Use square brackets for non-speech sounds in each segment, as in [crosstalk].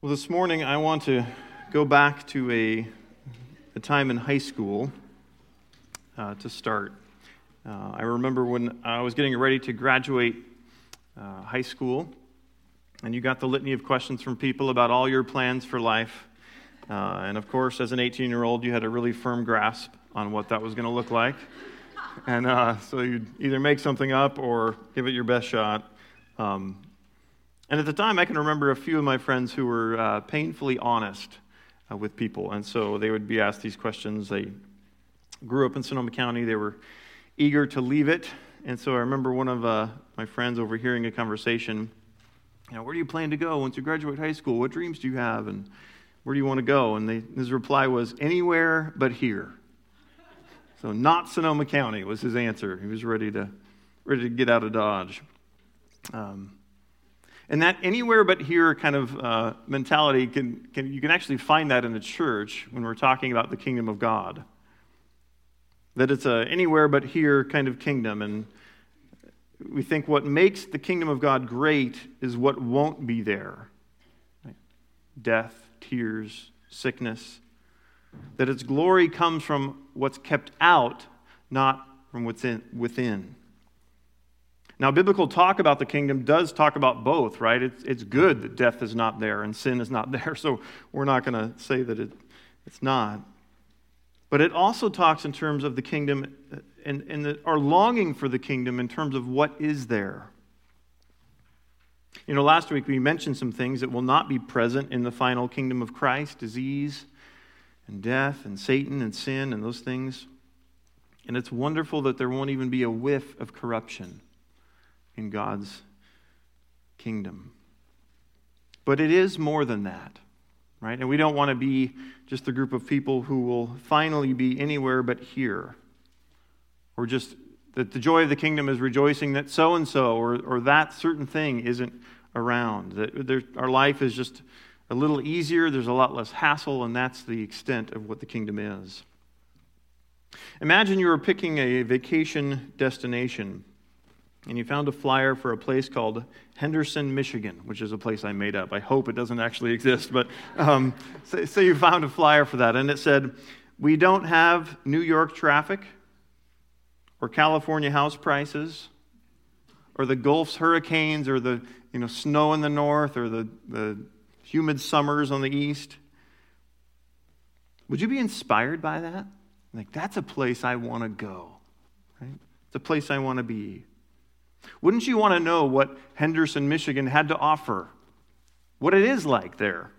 Well, this morning I want to go back to a, a time in high school uh, to start. Uh, I remember when I was getting ready to graduate uh, high school, and you got the litany of questions from people about all your plans for life. Uh, and of course, as an 18 year old, you had a really firm grasp on what that was going to look like. And uh, so you'd either make something up or give it your best shot. Um, and at the time, I can remember a few of my friends who were uh, painfully honest uh, with people. And so they would be asked these questions. They grew up in Sonoma County, they were eager to leave it. And so I remember one of uh, my friends overhearing a conversation. You know, where do you plan to go once you graduate high school? What dreams do you have? And where do you want to go? And they, his reply was, anywhere but here. So not Sonoma County was his answer. He was ready to, ready to get out of Dodge. Um, and that anywhere but here kind of uh, mentality, can, can, you can actually find that in the church when we're talking about the kingdom of God. That it's a anywhere but here kind of kingdom. And we think what makes the kingdom of God great is what won't be there death, tears, sickness. That its glory comes from what's kept out, not from what's in, within. Now, biblical talk about the kingdom does talk about both, right? It's, it's good that death is not there and sin is not [laughs] there, so we're not going to say that it, it's not. But it also talks in terms of the kingdom uh, and, and the, our longing for the kingdom in terms of what is there. You know, last week we mentioned some things that will not be present in the final kingdom of Christ disease and death and Satan and sin and those things. And it's wonderful that there won't even be a whiff of corruption in God's kingdom. But it is more than that, right? And we don't want to be just the group of people who will finally be anywhere but here. Or just that the joy of the kingdom is rejoicing that so and so or that certain thing isn't around. That there, our life is just a little easier, there's a lot less hassle, and that's the extent of what the kingdom is. Imagine you were picking a vacation destination and you found a flyer for a place called Henderson, Michigan, which is a place I made up. I hope it doesn't actually exist, but um, say you found a flyer for that, and it said, We don't have New York traffic, or California house prices, or the Gulf's hurricanes, or the you know, snow in the north, or the, the humid summers on the east. Would you be inspired by that? Like, that's a place I want to go, right? It's a place I want to be. Wouldn't you want to know what Henderson, Michigan had to offer? What it is like there?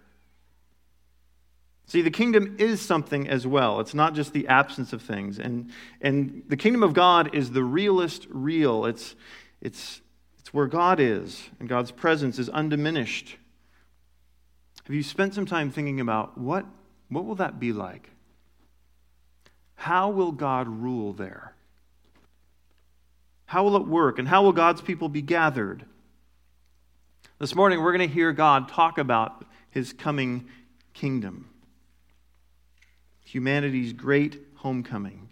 See, the kingdom is something as well. It's not just the absence of things. And, and the kingdom of God is the realest real. It's, it's, it's where God is, and God's presence is undiminished. Have you spent some time thinking about what, what will that be like? How will God rule there? How will it work? And how will God's people be gathered? This morning, we're going to hear God talk about his coming kingdom, humanity's great homecoming.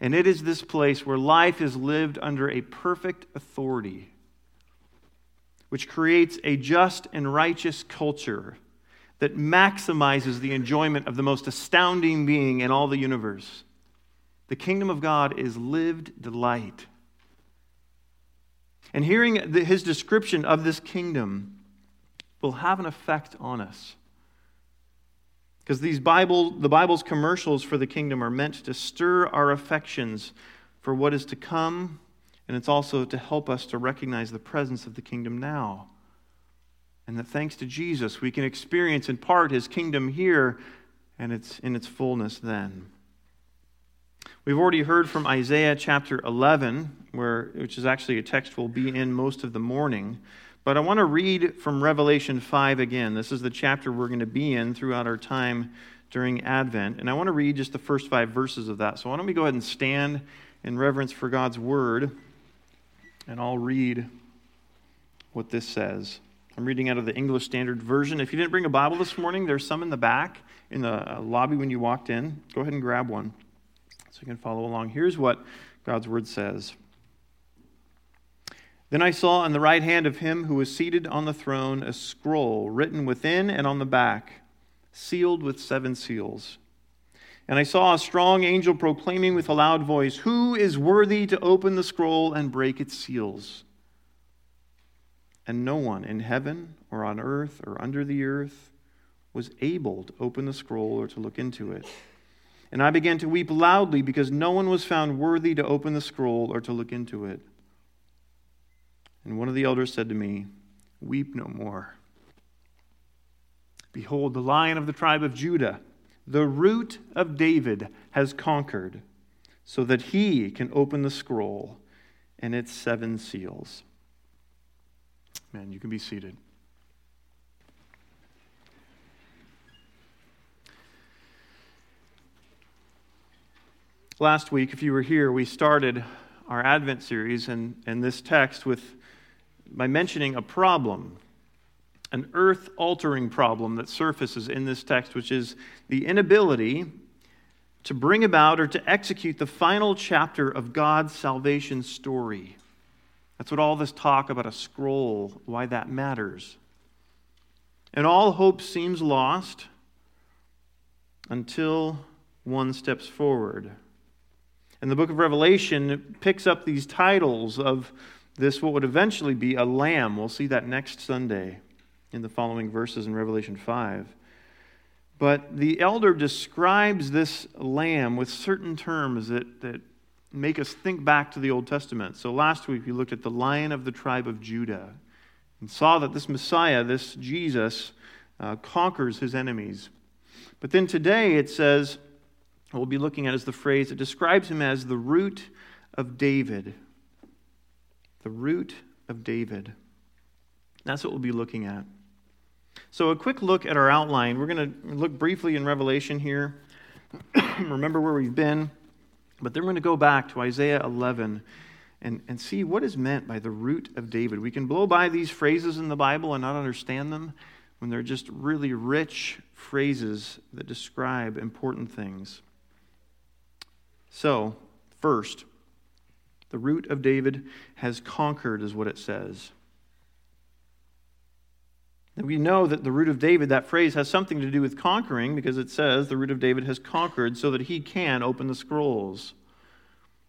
And it is this place where life is lived under a perfect authority, which creates a just and righteous culture that maximizes the enjoyment of the most astounding being in all the universe the kingdom of God is lived delight. And hearing the, his description of this kingdom will have an effect on us. Because these Bible, the Bible's commercials for the kingdom are meant to stir our affections for what is to come, and it's also to help us to recognize the presence of the kingdom now. And that thanks to Jesus, we can experience in part his kingdom here, and it's in its fullness then. We've already heard from Isaiah chapter 11, where, which is actually a text we'll be in most of the morning. But I want to read from Revelation 5 again. This is the chapter we're going to be in throughout our time during Advent. And I want to read just the first five verses of that. So why don't we go ahead and stand in reverence for God's word, and I'll read what this says. I'm reading out of the English Standard Version. If you didn't bring a Bible this morning, there's some in the back in the lobby when you walked in. Go ahead and grab one so you can follow along. Here's what God's word says Then I saw on the right hand of him who was seated on the throne a scroll written within and on the back, sealed with seven seals. And I saw a strong angel proclaiming with a loud voice, Who is worthy to open the scroll and break its seals? And no one in heaven or on earth or under the earth was able to open the scroll or to look into it. And I began to weep loudly because no one was found worthy to open the scroll or to look into it. And one of the elders said to me, Weep no more. Behold, the lion of the tribe of Judah, the root of David, has conquered, so that he can open the scroll and its seven seals. Man, you can be seated. Last week, if you were here, we started our Advent series and, and this text with by mentioning a problem, an earth altering problem that surfaces in this text, which is the inability to bring about or to execute the final chapter of God's salvation story. That's what all this talk about a scroll, why that matters. And all hope seems lost until one steps forward. And the book of Revelation picks up these titles of this, what would eventually be a lamb. We'll see that next Sunday in the following verses in Revelation 5. But the elder describes this lamb with certain terms that, that make us think back to the Old Testament. So last week we looked at the lion of the tribe of Judah and saw that this Messiah, this Jesus, uh, conquers his enemies. But then today it says, we'll be looking at is the phrase that describes him as the root of David the root of David. That's what we'll be looking at. So, a quick look at our outline. We're going to look briefly in Revelation here, [clears throat] remember where we've been, but then we're going to go back to Isaiah 11 and, and see what is meant by the root of David. We can blow by these phrases in the Bible and not understand them when they're just really rich phrases that describe important things. So, first, the root of David has conquered, is what it says. And we know that the root of David, that phrase, has something to do with conquering because it says the root of David has conquered so that he can open the scrolls.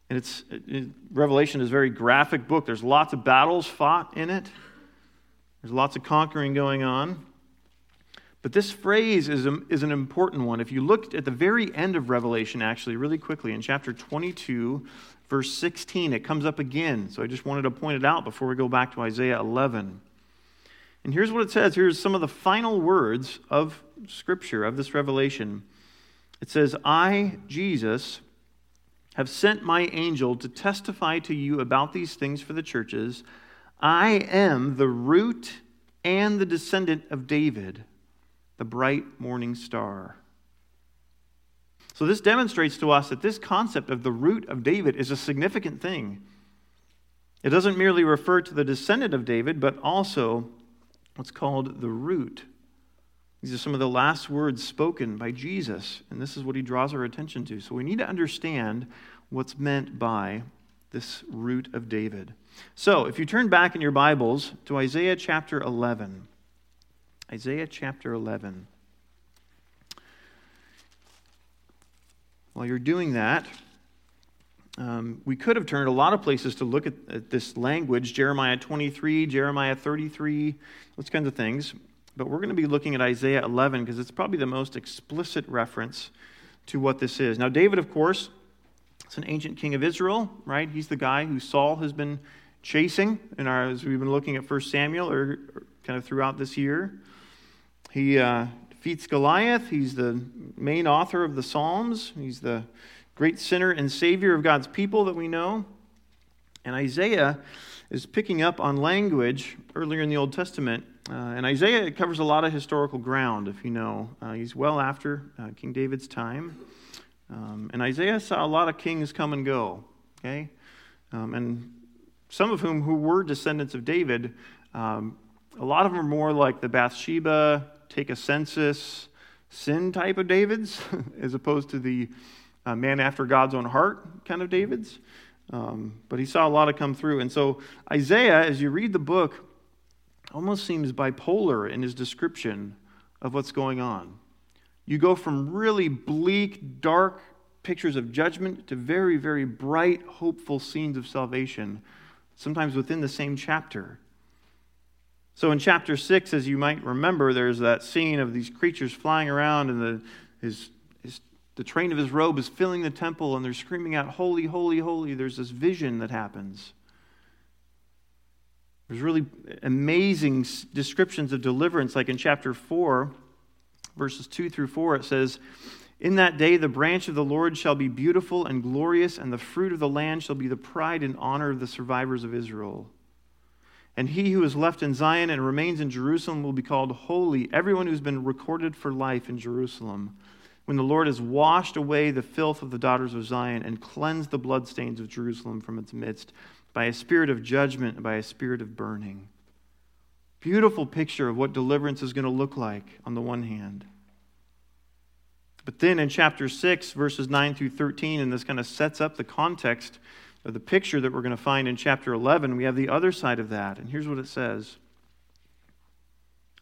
And it's it, Revelation is a very graphic book. There's lots of battles fought in it. There's lots of conquering going on. But this phrase is, a, is an important one. If you look at the very end of Revelation, actually, really quickly, in chapter 22, verse 16. It comes up again. So I just wanted to point it out before we go back to Isaiah 11. And here's what it says. Here's some of the final words of Scripture, of this revelation. It says, I, Jesus, have sent my angel to testify to you about these things for the churches. I am the root and the descendant of David, the bright morning star. So, this demonstrates to us that this concept of the root of David is a significant thing. It doesn't merely refer to the descendant of David, but also what's called the root. These are some of the last words spoken by Jesus, and this is what he draws our attention to. So, we need to understand what's meant by this root of David. So, if you turn back in your Bibles to Isaiah chapter 11, Isaiah chapter 11. While you're doing that, um, we could have turned a lot of places to look at, at, this language Jeremiah 23, Jeremiah 33, those kinds of things. But we're going to be looking at Isaiah 11 because it's probably the most explicit reference to what this is. Now, David, of course, is an ancient king of Israel, right? He's the guy who Saul has been chasing in our, as we've been looking at 1 Samuel or, or kind of throughout this year. He uh, defeats Goliath. He's the main author of the Psalms. He's the great sinner and savior of God's people that we know. And Isaiah is picking up on language earlier in the Old Testament. Uh, and Isaiah covers a lot of historical ground, if you know. Uh, he's well after uh, King David's time. Um, and Isaiah saw a lot of kings come and go, okay? Um, and some of whom who were descendants of David, um, a lot of them are more like the Bathsheba, take a census sin type of Davids, [laughs] as opposed to the uh, man after God's own heart kind of Davids. Um, but he saw a lot of come through. And so Isaiah, as you read the book, almost seems bipolar in his description of what's going on. You go from really bleak, dark pictures of judgment to very, very bright, hopeful scenes of salvation, sometimes within the same chapter. So in chapter 6, as you might remember, there's that scene of these creatures flying around, and the, his, his, the train of his robe is filling the temple, and they're screaming out, Holy, holy, holy. There's this vision that happens. There's really amazing descriptions of deliverance, like in chapter 4, verses 2 through 4, it says, In that day the branch of the Lord shall be beautiful and glorious, and the fruit of the land shall be the pride and honor of the survivors of Israel. And he who is left in Zion and remains in Jerusalem will be called holy, everyone who's been recorded for life in Jerusalem. When the Lord has washed away the filth of the daughters of Zion and cleansed the bloodstains of Jerusalem from its midst by a spirit of judgment and by a spirit of burning. Beautiful picture of what deliverance is going to look like on the one hand. But then in chapter 6, verses 9 through 13, and this kind of sets up the context of the picture that we're going to find in chapter 11, we have the other side of that. And here's what it says.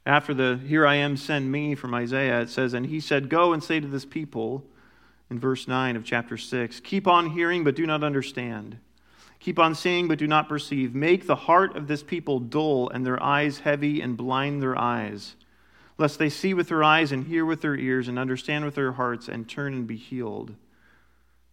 After the Here I am, send me from Isaiah, it says, And he said, Go and say to this people, in verse 9 of chapter 6, Keep on hearing, but do not understand. Keep on seeing, but do not perceive. Make the heart of this people dull, and their eyes heavy, and blind their eyes, lest they see with their eyes, and hear with their ears, and understand with their hearts, and turn and be healed.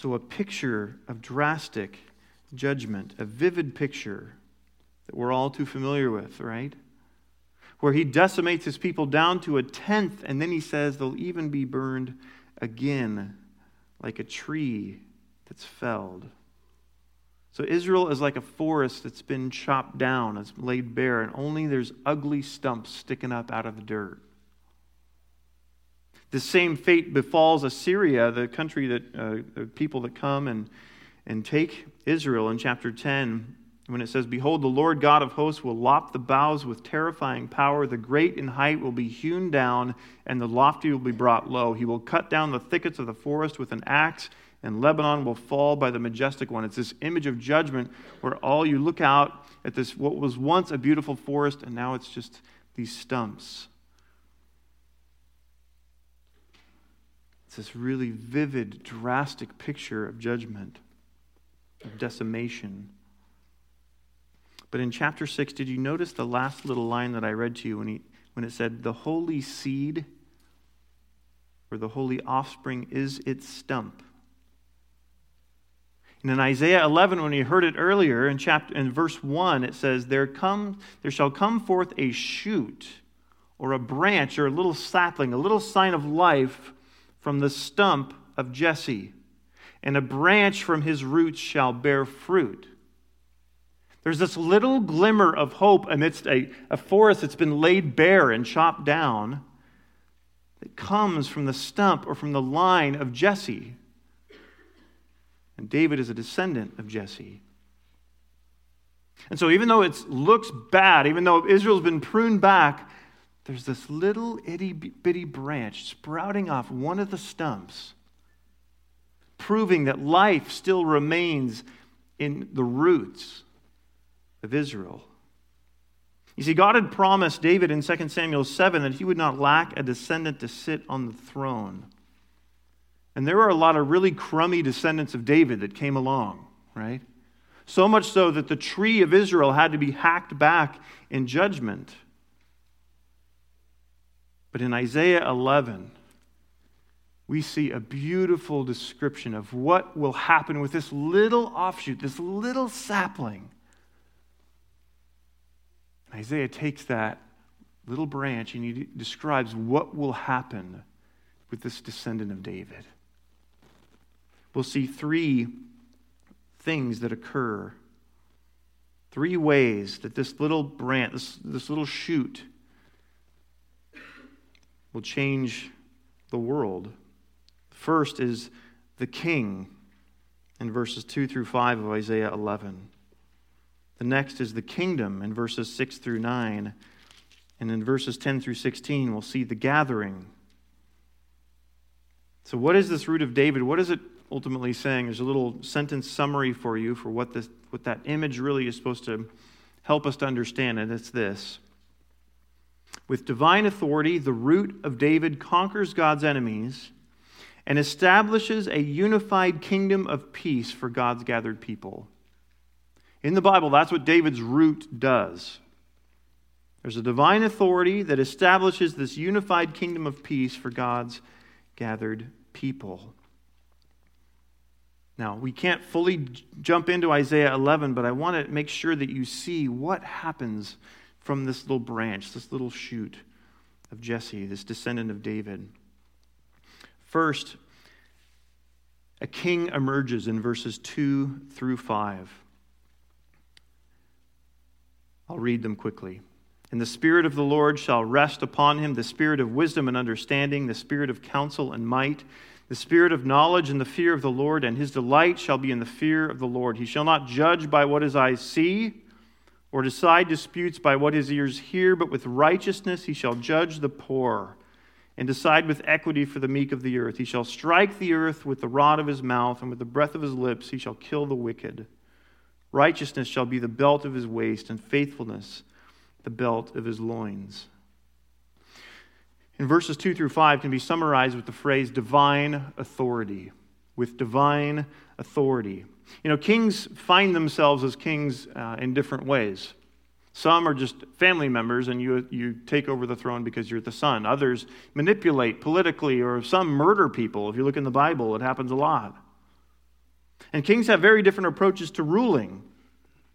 So, a picture of drastic judgment, a vivid picture that we're all too familiar with, right? Where he decimates his people down to a tenth, and then he says they'll even be burned again, like a tree that's felled. So, Israel is like a forest that's been chopped down, it's laid bare, and only there's ugly stumps sticking up out of the dirt. The same fate befalls Assyria, the country that uh, the people that come and, and take Israel in chapter 10, when it says, Behold, the Lord God of hosts will lop the boughs with terrifying power. The great in height will be hewn down, and the lofty will be brought low. He will cut down the thickets of the forest with an axe, and Lebanon will fall by the majestic one. It's this image of judgment where all you look out at this, what was once a beautiful forest, and now it's just these stumps. It's this really vivid, drastic picture of judgment, of decimation. But in chapter 6, did you notice the last little line that I read to you when, he, when it said, The holy seed or the holy offspring is its stump? And in Isaiah 11, when you heard it earlier, in, chapter, in verse 1, it says, there, come, there shall come forth a shoot or a branch or a little sapling, a little sign of life from the stump of Jesse, and a branch from his roots shall bear fruit. There's this little glimmer of hope amidst a, a forest that's been laid bare and chopped down that comes from the stump or from the line of Jesse. And David is a descendant of Jesse. And so, even though it looks bad, even though Israel's been pruned back, there's this little itty bitty branch sprouting off one of the stumps, proving that life still remains in the roots of Israel. You see, God had promised David in 2 Samuel 7 that he would not lack a descendant to sit on the throne. And there were a lot of really crummy descendants of David that came along, right? So much so that the tree of Israel had to be hacked back in judgment. But in Isaiah 11, we see a beautiful description of what will happen with this little offshoot, this little sapling. And Isaiah takes that little branch and he describes what will happen with this descendant of David. we'll see three things that occur. Three ways that this little branch, this, this little shoot, will change the world. First is the king in verses 2 through 5 of Isaiah 11. The next is the kingdom in verses 6 through 9. And in verses 10 through 16, we'll see the gathering. So, what is this root of David? What is it ultimately saying? There's a little sentence summary for you for what, this, what that image really is supposed to help us to understand, and it's this. With divine authority, the root of David conquers God's enemies and establishes a unified kingdom of peace for God's gathered people. In the Bible, that's what David's root does. There's a divine authority that establishes this unified kingdom of peace for God's gathered people. Now, we can't fully jump into Isaiah 11, but I want to make sure that you see what happens from this little branch, this little shoot of Jesse, this descendant of David. First, a king emerges in verses 2 through 5. I'll read them quickly. And the Spirit of the Lord shall rest upon him the Spirit of wisdom and understanding, the Spirit of counsel and might, the Spirit of knowledge and the fear of the Lord, and his delight shall be in the fear of the Lord. He shall not judge by what his eyes see, or decide disputes by what his ears hear, but with righteousness he shall judge the poor, and decide with equity for the meek of the earth. He shall strike the earth with the rod of his mouth, and with the breath of his lips he shall kill the wicked. Righteousness shall be the belt of his waist, and faithfulness the belt of his loins. In verses 2 through 5 can be summarized with the phrase divine authority. With divine authority. You know, kings find themselves as kings uh, in different ways. Some are just family members and you, you take over the throne because you're the son. Others manipulate politically, or some murder people. If you look in the Bible, it happens a lot. And kings have very different approaches to ruling.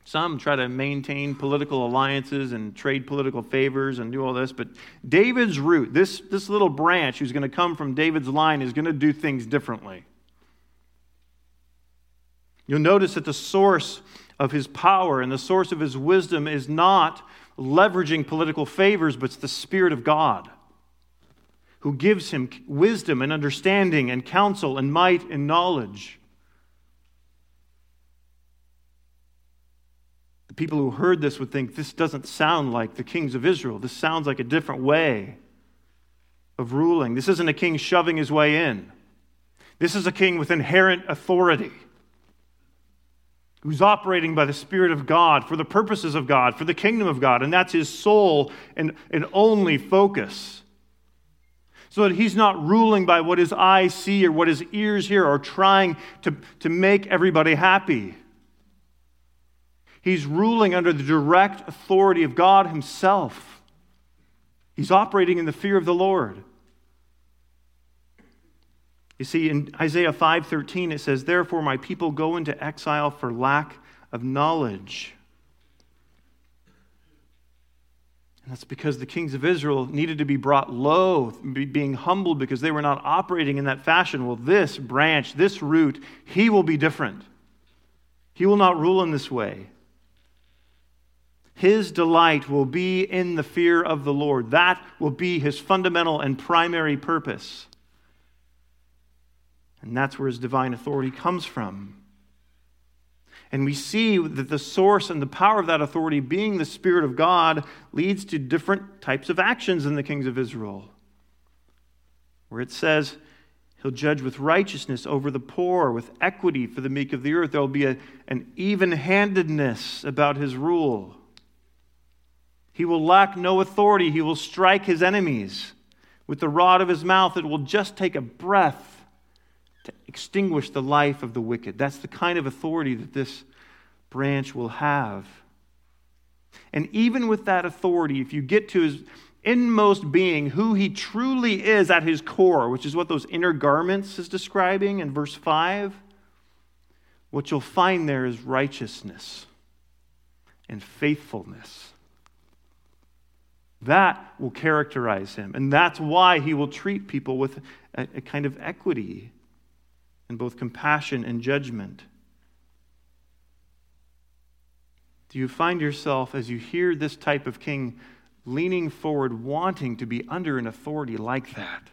Some try to maintain political alliances and trade political favors and do all this, but David's root, this, this little branch who's going to come from David's line, is going to do things differently. You'll notice that the source of his power and the source of his wisdom is not leveraging political favors, but it's the Spirit of God who gives him wisdom and understanding and counsel and might and knowledge. The people who heard this would think this doesn't sound like the kings of Israel. This sounds like a different way of ruling. This isn't a king shoving his way in. This is a king with inherent authority who's operating by the Spirit of God for the purposes of God, for the kingdom of God, and that's his sole and, and only focus. So that he's not ruling by what his eyes see or what his ears hear or trying to, to make everybody happy. He's ruling under the direct authority of God Himself. He's operating in the fear of the Lord. You see, in Isaiah 5:13 it says, "Therefore my people go into exile for lack of knowledge." And that's because the kings of Israel needed to be brought low, being humbled because they were not operating in that fashion. Well, this branch, this root, he will be different. He will not rule in this way. His delight will be in the fear of the Lord. That will be his fundamental and primary purpose. And that's where his divine authority comes from. And we see that the source and the power of that authority, being the Spirit of God, leads to different types of actions in the kings of Israel. Where it says, He'll judge with righteousness over the poor, with equity for the meek of the earth. There will be a, an even handedness about his rule. He will lack no authority. He will strike his enemies with the rod of his mouth. It will just take a breath to extinguish the life of the wicked. That's the kind of authority that this branch will have. And even with that authority, if you get to his inmost being, who he truly is at his core, which is what those inner garments is describing in verse 5, what you'll find there is righteousness and faithfulness that will characterize him. And that's why he will treat people with a, a kind of equity. In both compassion and judgment. Do you find yourself, as you hear this type of king, leaning forward, wanting to be under an authority like that?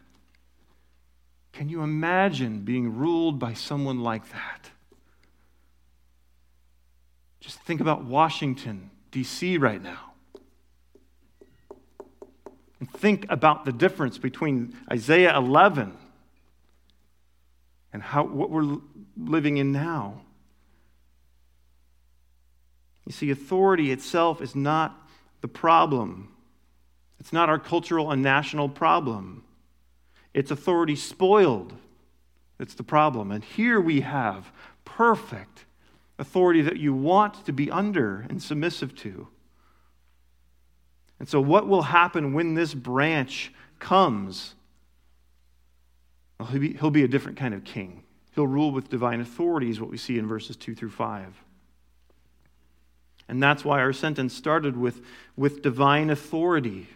Can you imagine being ruled by someone like that? Just think about Washington, D.C. right now. And think about the difference between Isaiah 11 and how, what we're living in now. You see, authority itself is not the problem. It's not our cultural and national problem. It's authority spoiled. It's the problem. And here we have perfect authority that you want to be under and submissive to. And so, what will happen when this branch comes? Well, he'll be, he'll be a different kind of king. He'll rule with divine authority, is what we see in verses 2 through 5. And that's why our sentence started with, with divine authority.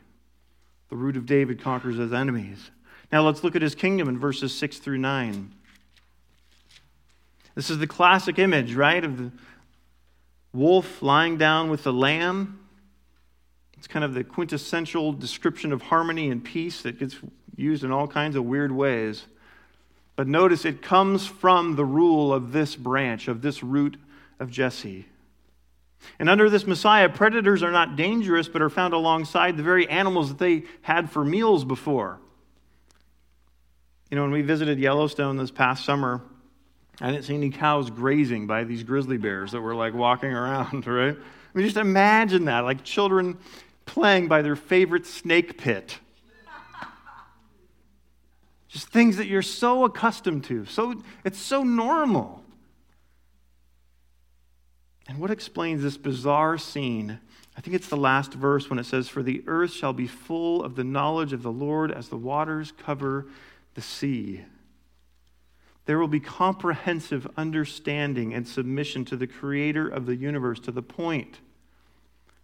The root of David conquers his enemies. Now let's look at his kingdom in verses 6 through 9. This is the classic image, right, of the wolf lying down with the lamb. It's kind of the quintessential description of harmony and peace that gets used in all kinds of weird ways. But notice it comes from the rule of this branch, of this root of Jesse. And under this Messiah, predators are not dangerous, but are found alongside the very animals that they had for meals before. You know, when we visited Yellowstone this past summer, I didn't see any cows grazing by these grizzly bears that were like walking around, [laughs] right? I mean, just imagine that, like children playing by their favorite snake pit. Just things that you're so accustomed to. So it's so normal. And what explains this bizarre scene? I think it's the last verse when it says, For the earth shall be full of the knowledge of the Lord as the waters cover the sea. There will be comprehensive understanding and submission to the creator of the universe to the point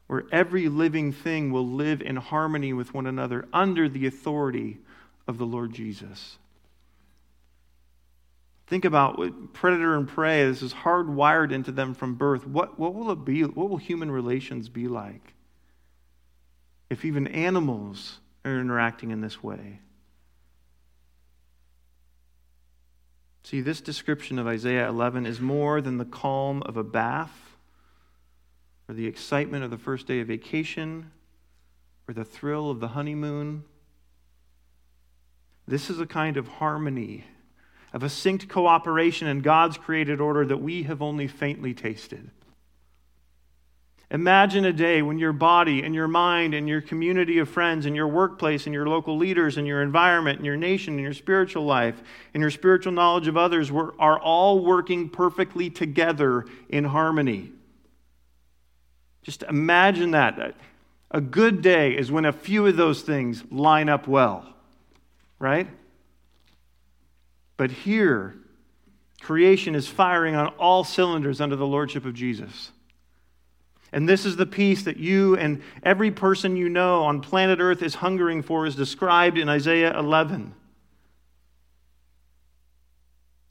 where every living thing will live in harmony with one another under the authority of the Lord Jesus. Think about what predator and prey, this is hardwired into them from birth. What, what will it be? What will human relations be like if even animals are interacting in this way? See, this description of Isaiah 11 is more than the calm of a bath or the excitement of the first day of vacation or the thrill of the honeymoon. This is a kind of harmony of a synced cooperation in God's created order that we have only faintly tasted. Imagine a day when your body and your mind and your community of friends and your workplace and your local leaders and your environment and your nation and your spiritual life and your spiritual knowledge of others are all working perfectly together in harmony. Just imagine that. A good day is when a few of those things line up well, right? But here, creation is firing on all cylinders under the lordship of Jesus. And this is the peace that you and every person you know on planet Earth is hungering for, is described in Isaiah 11.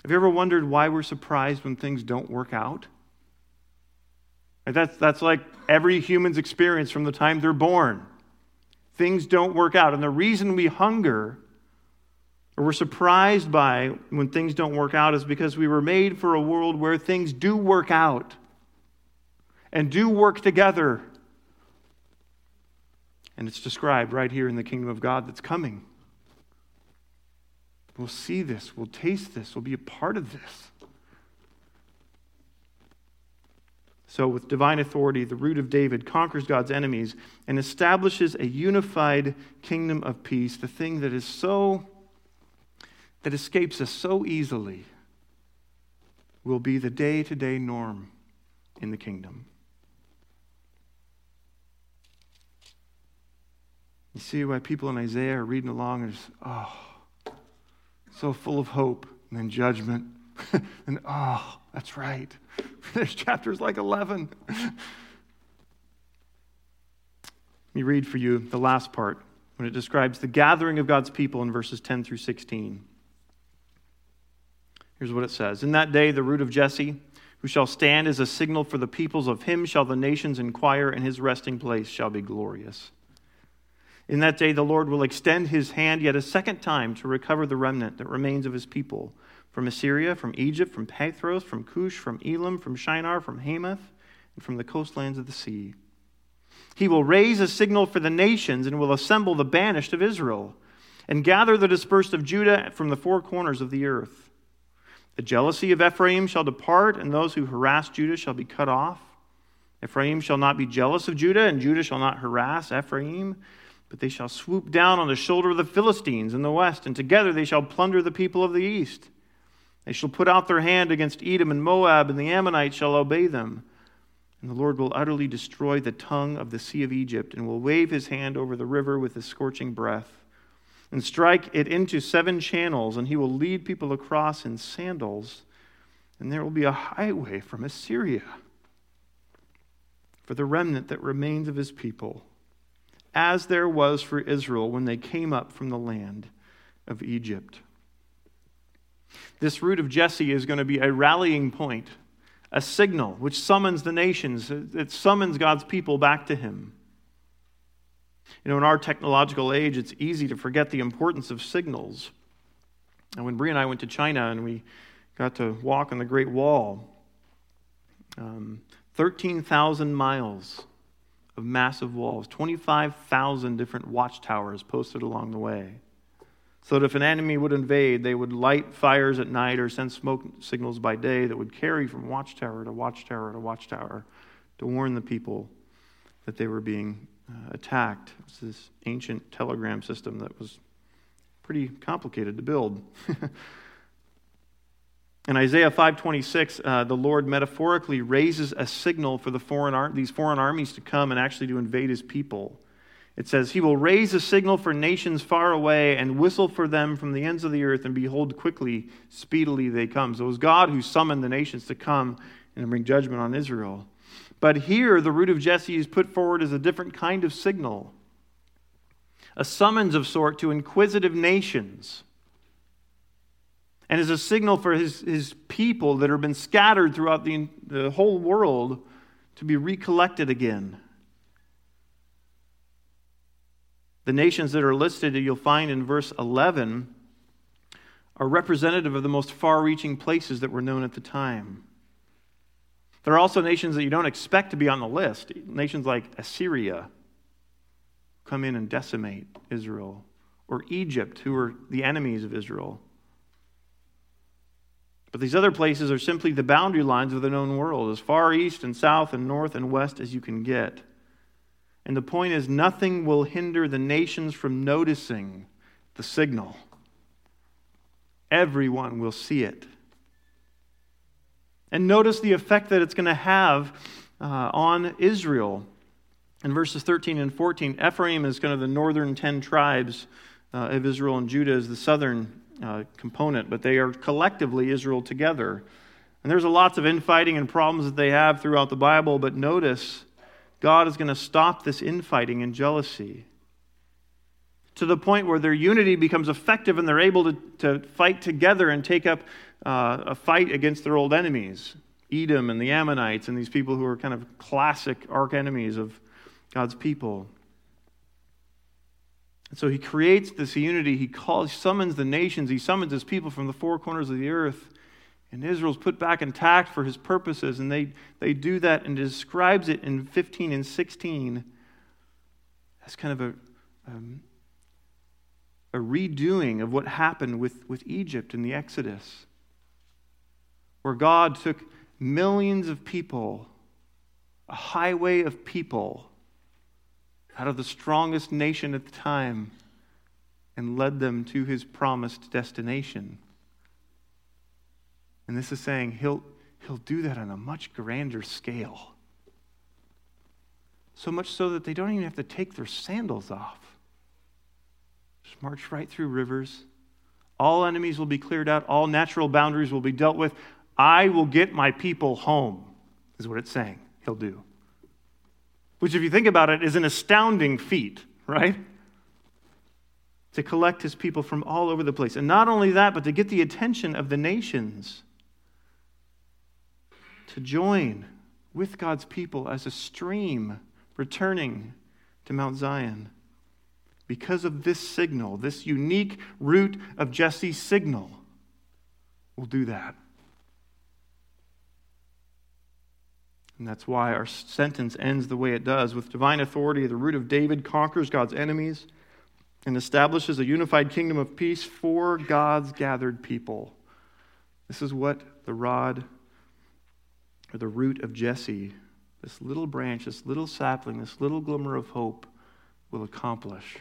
Have you ever wondered why we're surprised when things don't work out? That's, that's like every human's experience from the time they're born. Things don't work out. And the reason we hunger or we're surprised by when things don't work out is because we were made for a world where things do work out and do work together. And it's described right here in the kingdom of God that's coming. We'll see this, we'll taste this, we'll be a part of this. So, with divine authority, the root of David conquers God's enemies and establishes a unified kingdom of peace, the thing that is so that escapes us so easily will be the day to day norm in the kingdom. You see why people in Isaiah are reading along and just, oh, so full of hope and then judgment. [laughs] and oh, that's right. [laughs] There's chapters like 11. Let me read for you the last part when it describes the gathering of God's people in verses 10 through 16. Here's what it says In that day, the root of Jesse, who shall stand as a signal for the peoples, of him shall the nations inquire, and his resting place shall be glorious. In that day, the Lord will extend his hand yet a second time to recover the remnant that remains of his people from Assyria, from Egypt, from Pathros, from Cush, from Elam, from Shinar, from Hamath, and from the coastlands of the sea. He will raise a signal for the nations and will assemble the banished of Israel and gather the dispersed of Judah from the four corners of the earth. The jealousy of Ephraim shall depart, and those who harass Judah shall be cut off. Ephraim shall not be jealous of Judah, and Judah shall not harass Ephraim, but they shall swoop down on the shoulder of the Philistines in the west, and together they shall plunder the people of the east. They shall put out their hand against Edom and Moab, and the Ammonites shall obey them. And the Lord will utterly destroy the tongue of the sea of Egypt, and will wave his hand over the river with his scorching breath, and strike it into seven channels, and he will lead people across in sandals, and there will be a highway from Assyria for the remnant that remains of his people, as there was for Israel when they came up from the land of Egypt. This root of Jesse is going to be a rallying point, a signal which summons the nations, it summons God's people back to Him. You know, in our technological age, it's easy to forget the importance of signals. And when Bree and I went to China and we got to walk on the Great Wall, um, 13,000 miles of massive walls, 25,000 different watchtowers posted along the way so that if an enemy would invade, they would light fires at night or send smoke signals by day that would carry from watchtower to watchtower to watchtower to warn the people that they were being uh, attacked. It was this ancient telegram system that was pretty complicated to build. [laughs] In Isaiah 5:26, uh, the Lord metaphorically raises a signal for the foreign ar- these foreign armies to come and actually to invade his people. It says, He will raise a signal for nations far away and whistle for them from the ends of the earth, and behold, quickly, speedily they come. So it was God who summoned the nations to come and bring judgment on Israel. But here, the root of Jesse is put forward as a different kind of signal a summons of sort to inquisitive nations and as a signal for his, his people that have been scattered throughout the, the whole world to be recollected again. The nations that are listed, you'll find in verse 11, are representative of the most far reaching places that were known at the time. There are also nations that you don't expect to be on the list. Nations like Assyria come in and decimate Israel, or Egypt, who are the enemies of Israel. But these other places are simply the boundary lines of the known world, as far east and south and north and west as you can get. And the point is, nothing will hinder the nations from noticing the signal. Everyone will see it. And notice the effect that it's going to have uh, on Israel. In verses 13 and 14, Ephraim is kind of the northern 10 tribes uh, of Israel, and Judah is the southern uh, component, but they are collectively Israel together. And there's lots of infighting and problems that they have throughout the Bible, but notice God is going to stop this infighting and jealousy to the point where their unity becomes effective and they're able to, to fight together and take up uh, a fight against their old enemies Edom and the Ammonites and these people who are kind of classic arch enemies of God's people. And so he creates this unity. He calls, summons the nations, he summons his people from the four corners of the earth and Israel's put back intact for his purposes, and they, they do that and describes it in 15 and 16 as kind of a, um, a redoing of what happened with, with Egypt in the Exodus, where God took millions of people, a highway of people, out of the strongest nation at the time, and led them to his promised destination. And this is saying he'll, he'll do that on a much grander scale. So much so that they don't even have to take their sandals off. Just march right through rivers. All enemies will be cleared out, all natural boundaries will be dealt with. I will get my people home, is what it's saying he'll do. Which, if you think about it, is an astounding feat, right? to collect his people from all over the place. And not only that, but to get the attention of the nations to join with God's people as a stream returning to Mount Zion. Because of this signal, this unique root of Jesse's signal, will do that. And that's why our sentence ends the way it does. With divine authority, the root of David conquers God's enemies and establishes a unified kingdom of peace for God's gathered people. This is what the rod or the root of Jesse, this little branch, this little sapling, this little glimmer of hope, will accomplish.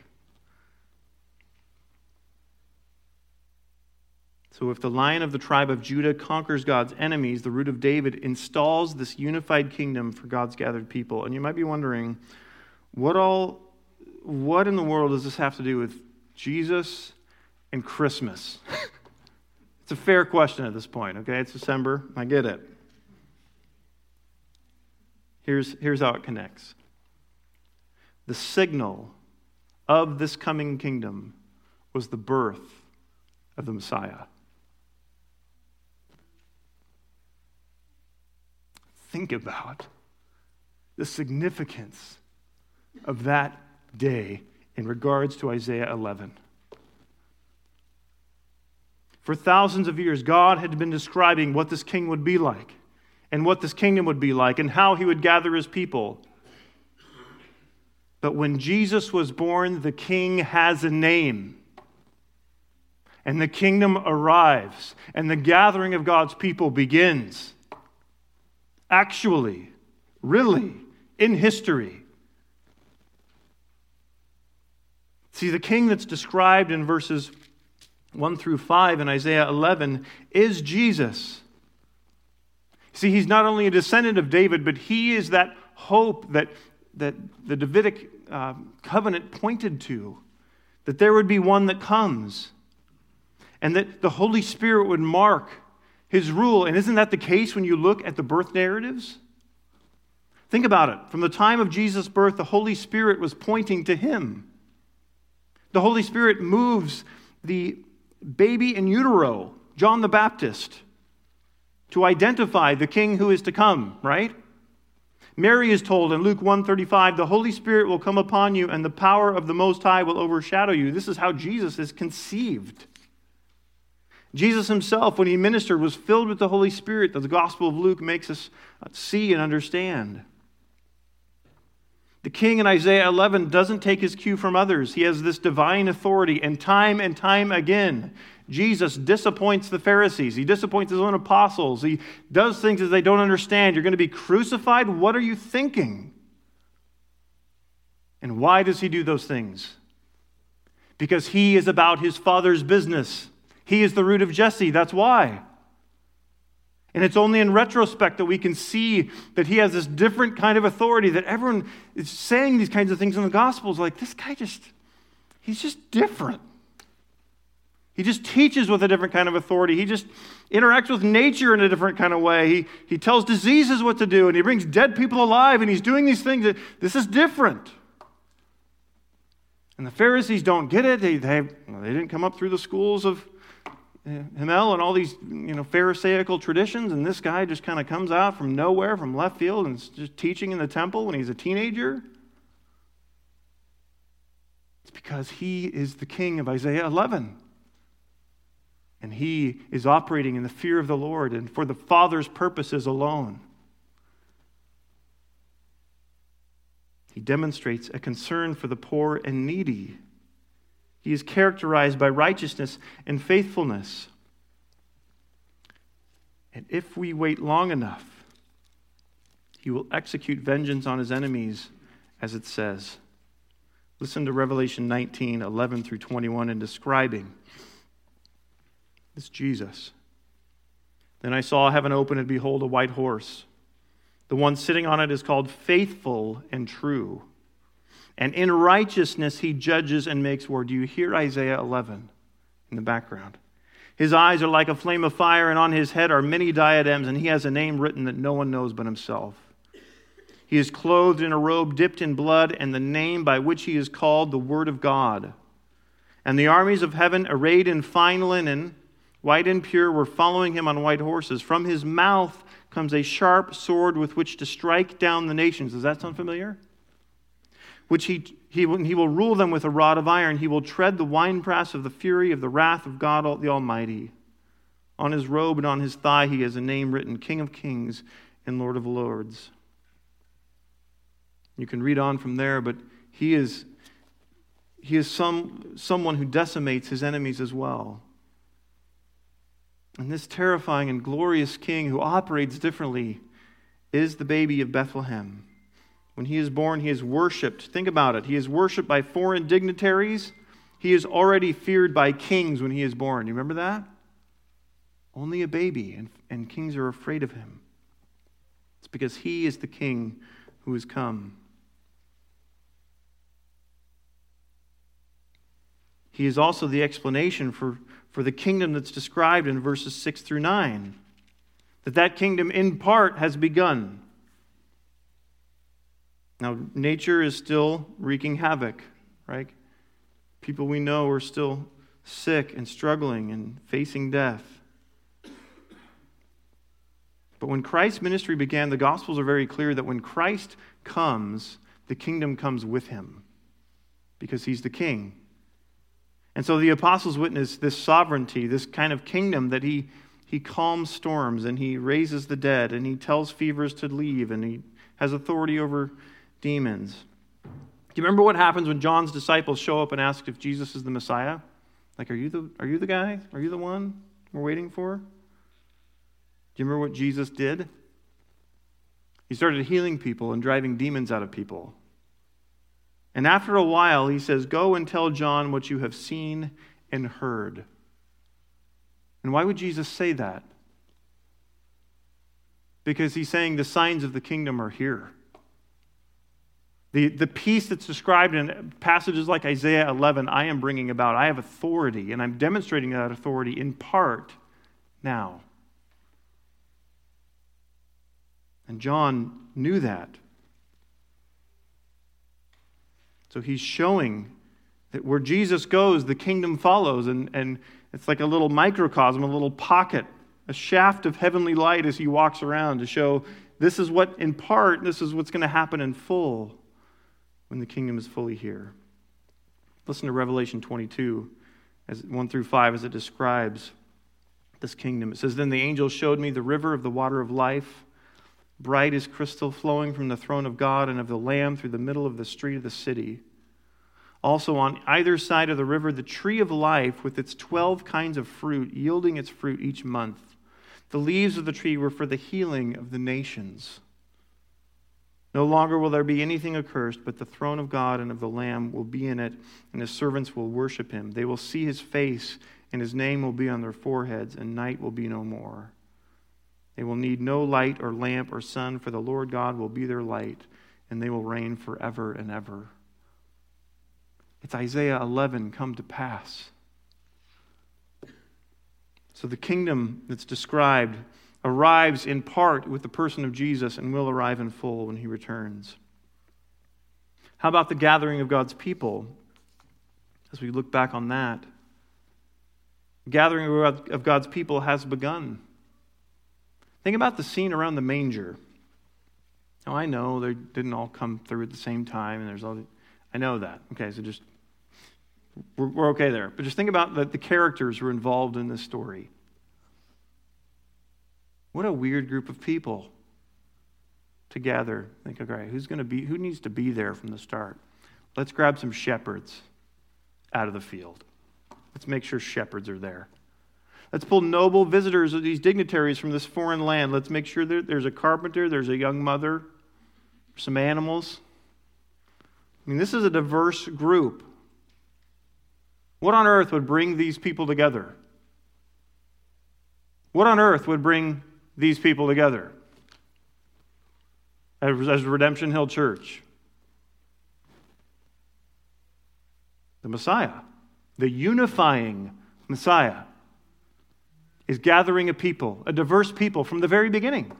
So, if the lion of the tribe of Judah conquers God's enemies, the root of David installs this unified kingdom for God's gathered people. And you might be wondering, what all, what in the world does this have to do with Jesus and Christmas? [laughs] it's a fair question at this point, okay? It's December. I get it. Here's, here's how it connects the signal of this coming kingdom was the birth of the Messiah. Think about the significance of that day in regards to Isaiah 11. For thousands of years, God had been describing what this king would be like, and what this kingdom would be like, and how he would gather his people. But when Jesus was born, the king has a name. And the kingdom arrives, and the gathering of God's people begins actually, really, in history. See, the king that's described in verses 1 through 5 in Isaiah 11 is Jesus. See, he's not only a descendant of David, but he is that hope that, that the Davidic uh, covenant pointed to, that there would be one that comes, and that the Holy Spirit would mark his rule. And isn't that the case when you look at the birth narratives? Think about it. From the time of Jesus' birth, the Holy Spirit was pointing to him. The Holy Spirit moves the baby in utero, John the Baptist, to identify the king who is to come, right? Mary is told in Luke 135, the Holy Spirit will come upon you and the power of the Most High will overshadow you. This is how Jesus is conceived. Jesus himself, when he ministered, was filled with the Holy Spirit that the Gospel of Luke makes us uh, see and understand. The king in Isaiah 11 doesn't take his cue from others. He has this divine authority, and time and time again, Jesus disappoints the Pharisees. He disappoints his own apostles. He does things that they don't understand. You're going to be crucified? What are you thinking? And why does he do those things? Because he is about his Father's business. He is the root of Jesse. That's why. And it's only in retrospect that we can see that he has this different kind of authority that everyone is saying these kinds of things in the Gospels. Like, this guy just, he's just different. He just teaches with a different kind of authority. He just interacts with nature in a different kind of way. He, he tells diseases what to do, and he brings dead people alive, and he's doing these things. That, this is different. And the Pharisees don't get it. They, they, they didn't come up through the schools of Hillel and all these you know Pharisaical traditions, and this guy just kind of comes out from nowhere, from left field, and is just teaching in the temple when he's a teenager. It's because he is the king of Isaiah 11. And he is operating in the fear of the Lord and for the Father's purposes alone. He demonstrates a concern for the poor and needy he is characterized by righteousness and faithfulness. And if we wait long enough, he will execute vengeance on his enemies, as it says. Listen to Revelation 19 11 through 21 in describing this Jesus. Then I saw heaven open, and behold, a white horse. The one sitting on it is called Faithful and True and in righteousness he judges and makes war. Do you hear Isaiah 11 in the background? His eyes are like a flame of fire, and on his head are many diadems, and he has a name written that no one knows but himself. He is clothed in a robe dipped in blood, and the name by which he is called the Word of God. And the armies of heaven, arrayed in fine linen, white and pure, were following him on white horses. From his mouth comes a sharp sword with which to strike down the nations. Does that sound familiar? Which he, he, he will rule them with a rod of iron. He will tread the winepress of the fury of the wrath of God the Almighty. On his robe and on his thigh he has a name written King of Kings and Lord of Lords. You can read on from there, but he is, he is some, someone who decimates his enemies as well. And this terrifying and glorious king who operates differently is the baby of Bethlehem. When he is born, he is worshiped. Think about it. He is worshiped by foreign dignitaries. He is already feared by kings when he is born. You remember that? Only a baby, and, and kings are afraid of him. It's because he is the king who has come. He is also the explanation for, for the kingdom that's described in verses 6 through 9. That that kingdom in part has begun. Now, nature is still wreaking havoc, right? People we know are still sick and struggling and facing death. But when Christ's ministry began, the Gospels are very clear that when Christ comes, the kingdom comes with him because he's the king. And so the apostles witness this sovereignty, this kind of kingdom that he, he calms storms and he raises the dead and he tells fevers to leave and he has authority over demons. Do you remember what happens when John's disciples show up and ask if Jesus is the Messiah? Like, are you the, are you the guy? Are you the one we're waiting for? Do you remember what Jesus did? He started healing people and driving demons out of people. And after a while, he says, Go and tell John what you have seen and heard. And why would Jesus say that? Because he's saying the signs of the kingdom are here. The, the peace that's described in passages like Isaiah 11, I am bringing about. I have authority, and I'm demonstrating that authority in part now. And John knew that. So he's showing that where Jesus goes, the kingdom follows. And, and it's like a little microcosm, a little pocket, a shaft of heavenly light as he walks around to show this is what, in part, this is what's going to happen in full when the kingdom is fully here. Listen to Revelation 22, as 1 through 5, as it describes this kingdom. It says, Then the angel showed me the river of the water of life bright as crystal, flowing from the throne of God and of the Lamb through the middle of the street of the city. Also, on either side of the river, the tree of life with its 12 kinds of fruit, yielding its fruit each month. The leaves of the tree were for the healing of the nations. No longer will there be anything accursed, but the throne of God and of the Lamb will be in it, and his servants will worship him. They will see his face, and his name will be on their foreheads, and night will be no more. They will need no light or lamp or sun, for the Lord God will be their light, and they will reign forever and ever. It's Isaiah 11 come to pass. So the kingdom that's described arrives in part with the person of Jesus and will arrive in full when he returns. How about the gathering of God's people? As we look back on that, the gathering of God's people has begun. Think about the scene around the manger. Now, I know they didn't all come through at the same time, and there's all. The, I know that. Okay, so just we're, we're okay there. But just think about the, the characters who are involved in this story. What a weird group of people to gather. Think, okay, who's going to be? Who needs to be there from the start? Let's grab some shepherds out of the field. Let's make sure shepherds are there. Let's pull noble visitors of these dignitaries from this foreign land. Let's make sure that there's a carpenter, there's a young mother, some animals. I mean, this is a diverse group. What on earth would bring these people together? What on earth would bring these people together as, Redemption Hill Church? The Messiah, the unifying Messiah is gathering a people, a diverse people from the very beginning.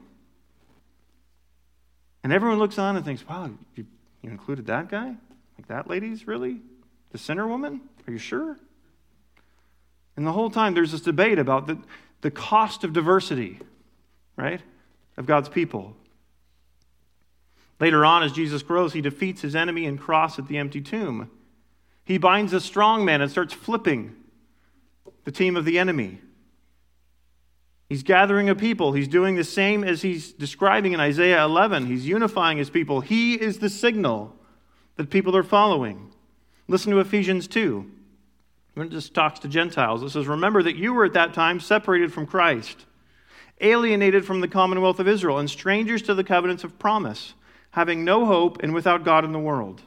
And everyone looks on and thinks, wow, you, you included that guy? Like that lady's really? The sinner woman? Are you sure? And the whole time there's this debate about the, the cost of diversity, right, of God's people. Later on, as Jesus grows, he defeats his enemy and cross at the empty tomb. He binds a strong man and starts flipping the team of the enemy. He's gathering a people. He's doing the same as he's describing in Isaiah 11. He's unifying his people. He is the signal that people are following. Listen to Ephesians 2. When It just talks to Gentiles. It says, Remember that you were at that time separated from Christ, alienated from the commonwealth of Israel, and strangers to the covenants of promise, having no hope and without God in the world.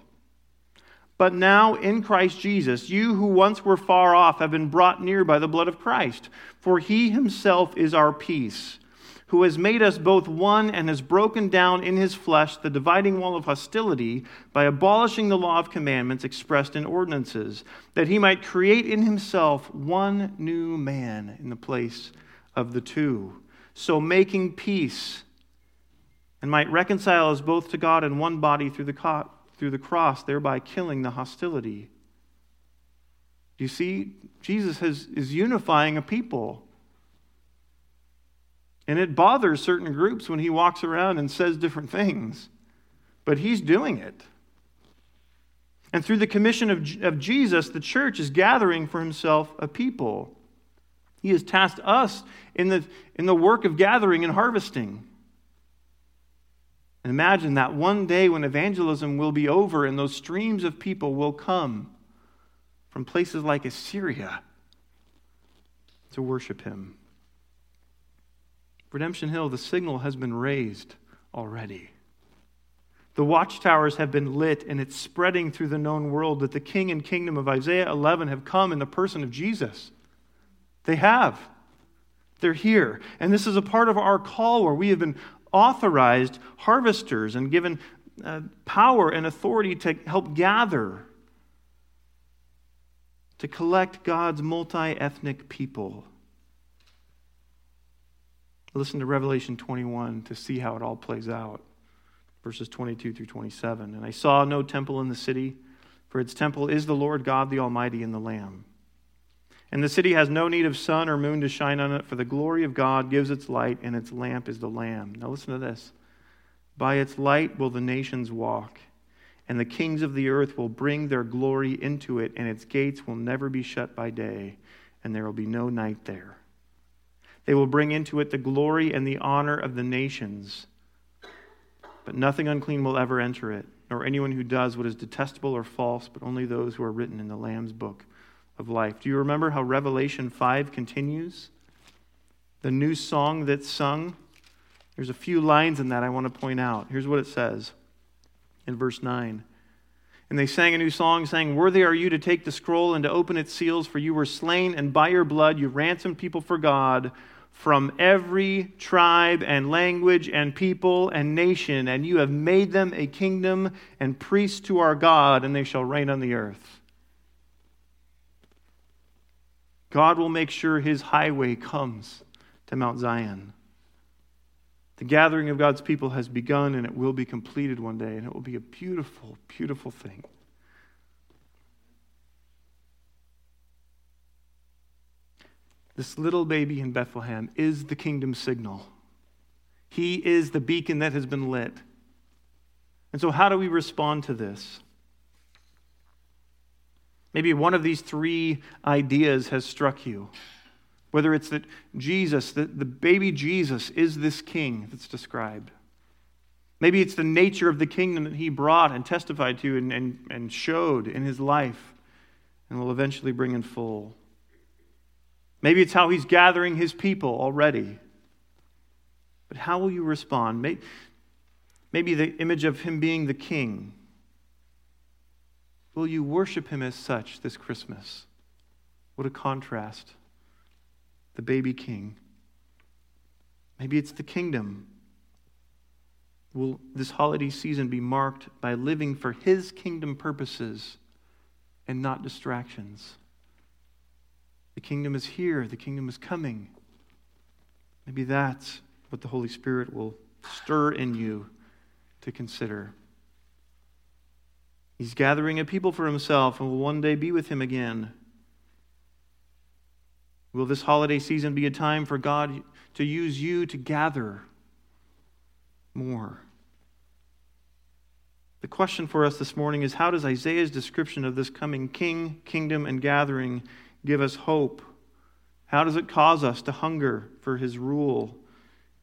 But now in Christ Jesus, you who once were far off have been brought near by the blood of Christ. For he himself is our peace, who has made us both one and has broken down in his flesh the dividing wall of hostility by abolishing the law of commandments expressed in ordinances, that he might create in himself one new man in the place of the two, so making peace and might reconcile us both to God in one body through the through the cross, thereby killing the hostility. Do You see, Jesus has, is unifying a people. And it bothers certain groups when he walks around and says different things, but he's doing it. And through the commission of, of Jesus, the church is gathering for himself a people. He has tasked us in the, in the work of gathering and harvesting. And imagine that one day when evangelism will be over and those streams of people will come from places like Assyria to worship him. Redemption Hill, the signal has been raised already. The watchtowers have been lit, and it's spreading through the known world that the king and kingdom of Isaiah 11 have come in the person of Jesus. They have. They're here. And this is a part of our call where we have been authorized harvesters and given uh, power and authority to help gather, to collect God's multi ethnic people. Listen to Revelation 21 to see how it all plays out. Verses 22 through 27. And I saw no temple in the city, for its temple is the Lord God, the Almighty, and the Lamb. And the city has no need of sun or moon to shine on it, for the glory of God gives its light, and its lamp is the Lamb. Now listen to this. By its light will the nations walk, and the kings of the earth will bring their glory into it, and its gates will never be shut by day, and there will be no night there. They will bring into it the glory and the honor of the nations, but nothing unclean will ever enter it, nor anyone who does what is detestable or false, but only those who are written in the Lamb's book of life. Do you remember how Revelation 5 continues? The new song that's sung? There's a few lines in that I want to point out. Here's what it says in verse 9. And they sang a new song, saying, Worthy are you to take the scroll and to open its seals, for you were slain, and by your blood you ransomed people for God from every tribe and language and people and nation, and you have made them a kingdom and priests to our God, and they shall reign on the earth. God will make sure his highway comes to Mount Zion. The gathering of God's people has begun and it will be completed one day, and it will be a beautiful, beautiful thing. This little baby in Bethlehem is the kingdom signal. He is the beacon that has been lit. And so, how do we respond to this? Maybe one of these three ideas has struck you. Whether it's that Jesus, the, the baby Jesus, is this king that's described. Maybe it's the nature of the kingdom that he brought and testified to and, and, and showed in his life and will eventually bring in full. Maybe it's how he's gathering his people already. But how will you respond? Maybe the image of him being the king Will you worship him as such this Christmas? What a contrast. The baby king. Maybe it's the kingdom. Will this holiday season be marked by living for his kingdom purposes and not distractions? The kingdom is here, the kingdom is coming. Maybe that's what the Holy Spirit will stir in you to consider. He's gathering a people for himself and will one day be with him again. Will this holiday season be a time for God to use you to gather more? The question for us this morning is how does Isaiah's description of this coming king, kingdom, and gathering give us hope? How does it cause us to hunger for his rule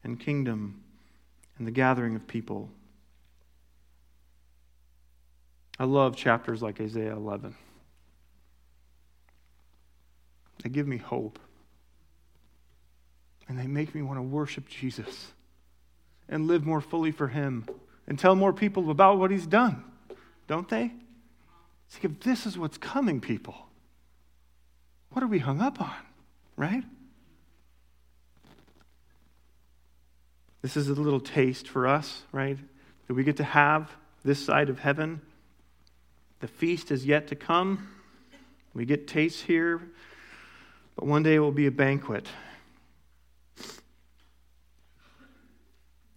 and kingdom and the gathering of people? I love chapters like Isaiah 11. They give me hope. And they make me want to worship Jesus and live more fully for Him and tell more people about what He's done. Don't they? Like, if this is what's coming, people, what are we hung up on, right? This is a little taste for us, right? That we get to have this side of heaven. The feast is yet to come. We get tastes here, but one day it will be a banquet.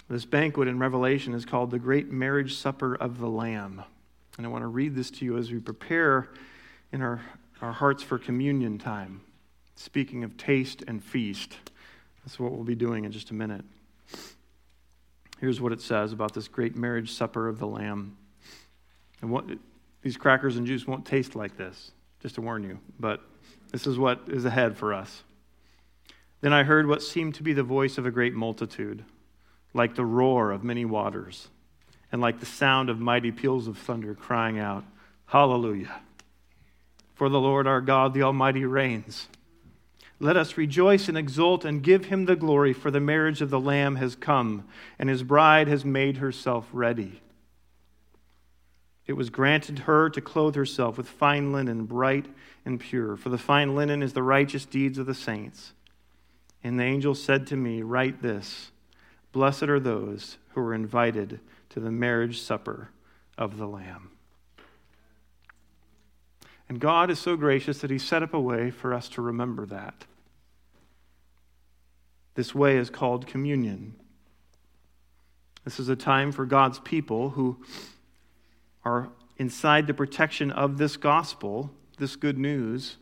This banquet in Revelation is called the Great Marriage Supper of the Lamb. And I want to read this to you as we prepare in our, our hearts for communion time. Speaking of taste and feast, that's what we'll be doing in just a minute. Here's what it says about this great marriage supper of the Lamb. And what, these crackers and juice won't taste like this, just to warn you. But this is what is ahead for us. Then I heard what seemed to be the voice of a great multitude, like the roar of many waters, and like the sound of mighty peals of thunder, crying out, Hallelujah! For the Lord our God, the Almighty, reigns. Let us rejoice and exult and give him the glory, for the marriage of the Lamb has come, and his bride has made herself ready. It was granted her to clothe herself with fine linen, bright and pure, for the fine linen is the righteous deeds of the saints. And the angel said to me, Write this Blessed are those who are invited to the marriage supper of the Lamb. And God is so gracious that He set up a way for us to remember that. This way is called communion. This is a time for God's people who are inside the protection of this gospel, this good news,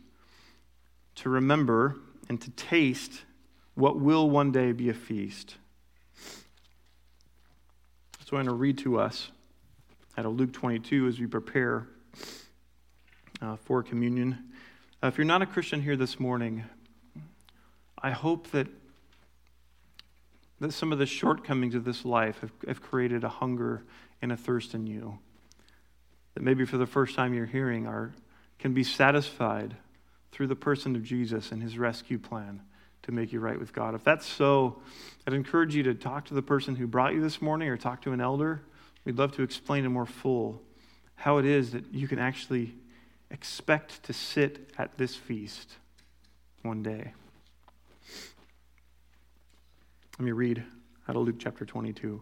to remember and to taste what will one day be a feast. So I'm going to read to us out of Luke 22 as we prepare uh, for communion. Uh, if you're not a Christian here this morning, I hope that, that some of the shortcomings of this life have, have created a hunger and a thirst in you that maybe for the first time you're hearing are, can be satisfied through the person of Jesus and his rescue plan to make you right with God. If that's so, I'd encourage you to talk to the person who brought you this morning or talk to an elder. We'd love to explain in more full how it is that you can actually expect to sit at this feast one day. Let me read out of Luke chapter 22.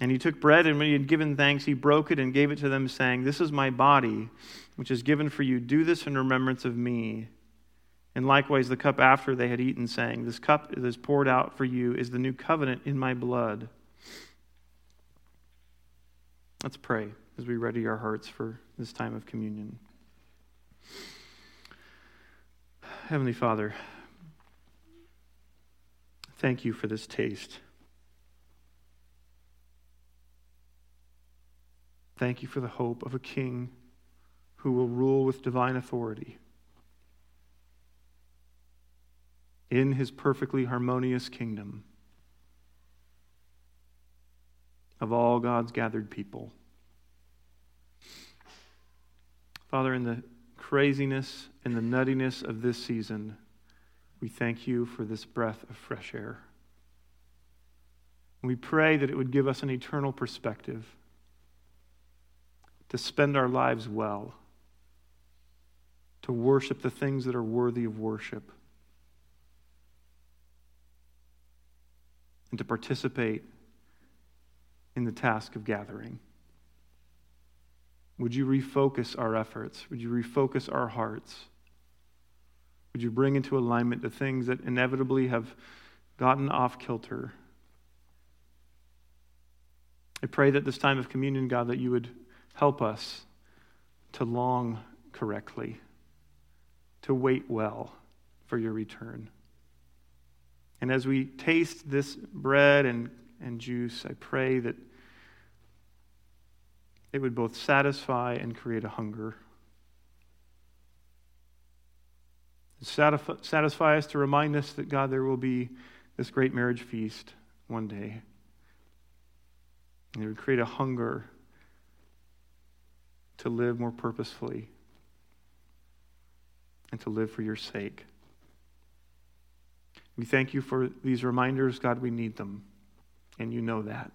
And he took bread, and when he had given thanks, he broke it and gave it to them, saying, This is my body, which is given for you. Do this in remembrance of me. And likewise, the cup after they had eaten, saying, This cup that is poured out for you is the new covenant in my blood. Let's pray as we ready our hearts for this time of communion. Heavenly Father, thank you for this taste. Thank you for the hope of a king who will rule with divine authority. In his perfectly harmonious kingdom of all God's gathered people. Father, in the craziness and the nuttiness of this season, we thank you for this breath of fresh air. we pray that it would give us an eternal perspective to spend our lives well, to worship the things that are worthy of worship, and to participate in the task of gathering. Would you refocus our efforts? Would you refocus our hearts? Would you bring into alignment the things that inevitably have gotten off kilter? I pray that this time of communion, God, that you would help us to long correctly, to wait well for your return. And as we taste this bread and, and juice, I pray that it would both satisfy and create a hunger. Satisfy us to remind us that, God, there will be this great marriage feast one day. And it would create a hunger to live more purposefully and to live for your sake. We thank you for these reminders. God, we need them, and you know that.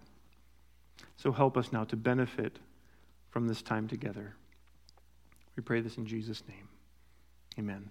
So help us now to benefit from this time together. We pray this in Jesus' name. Amen.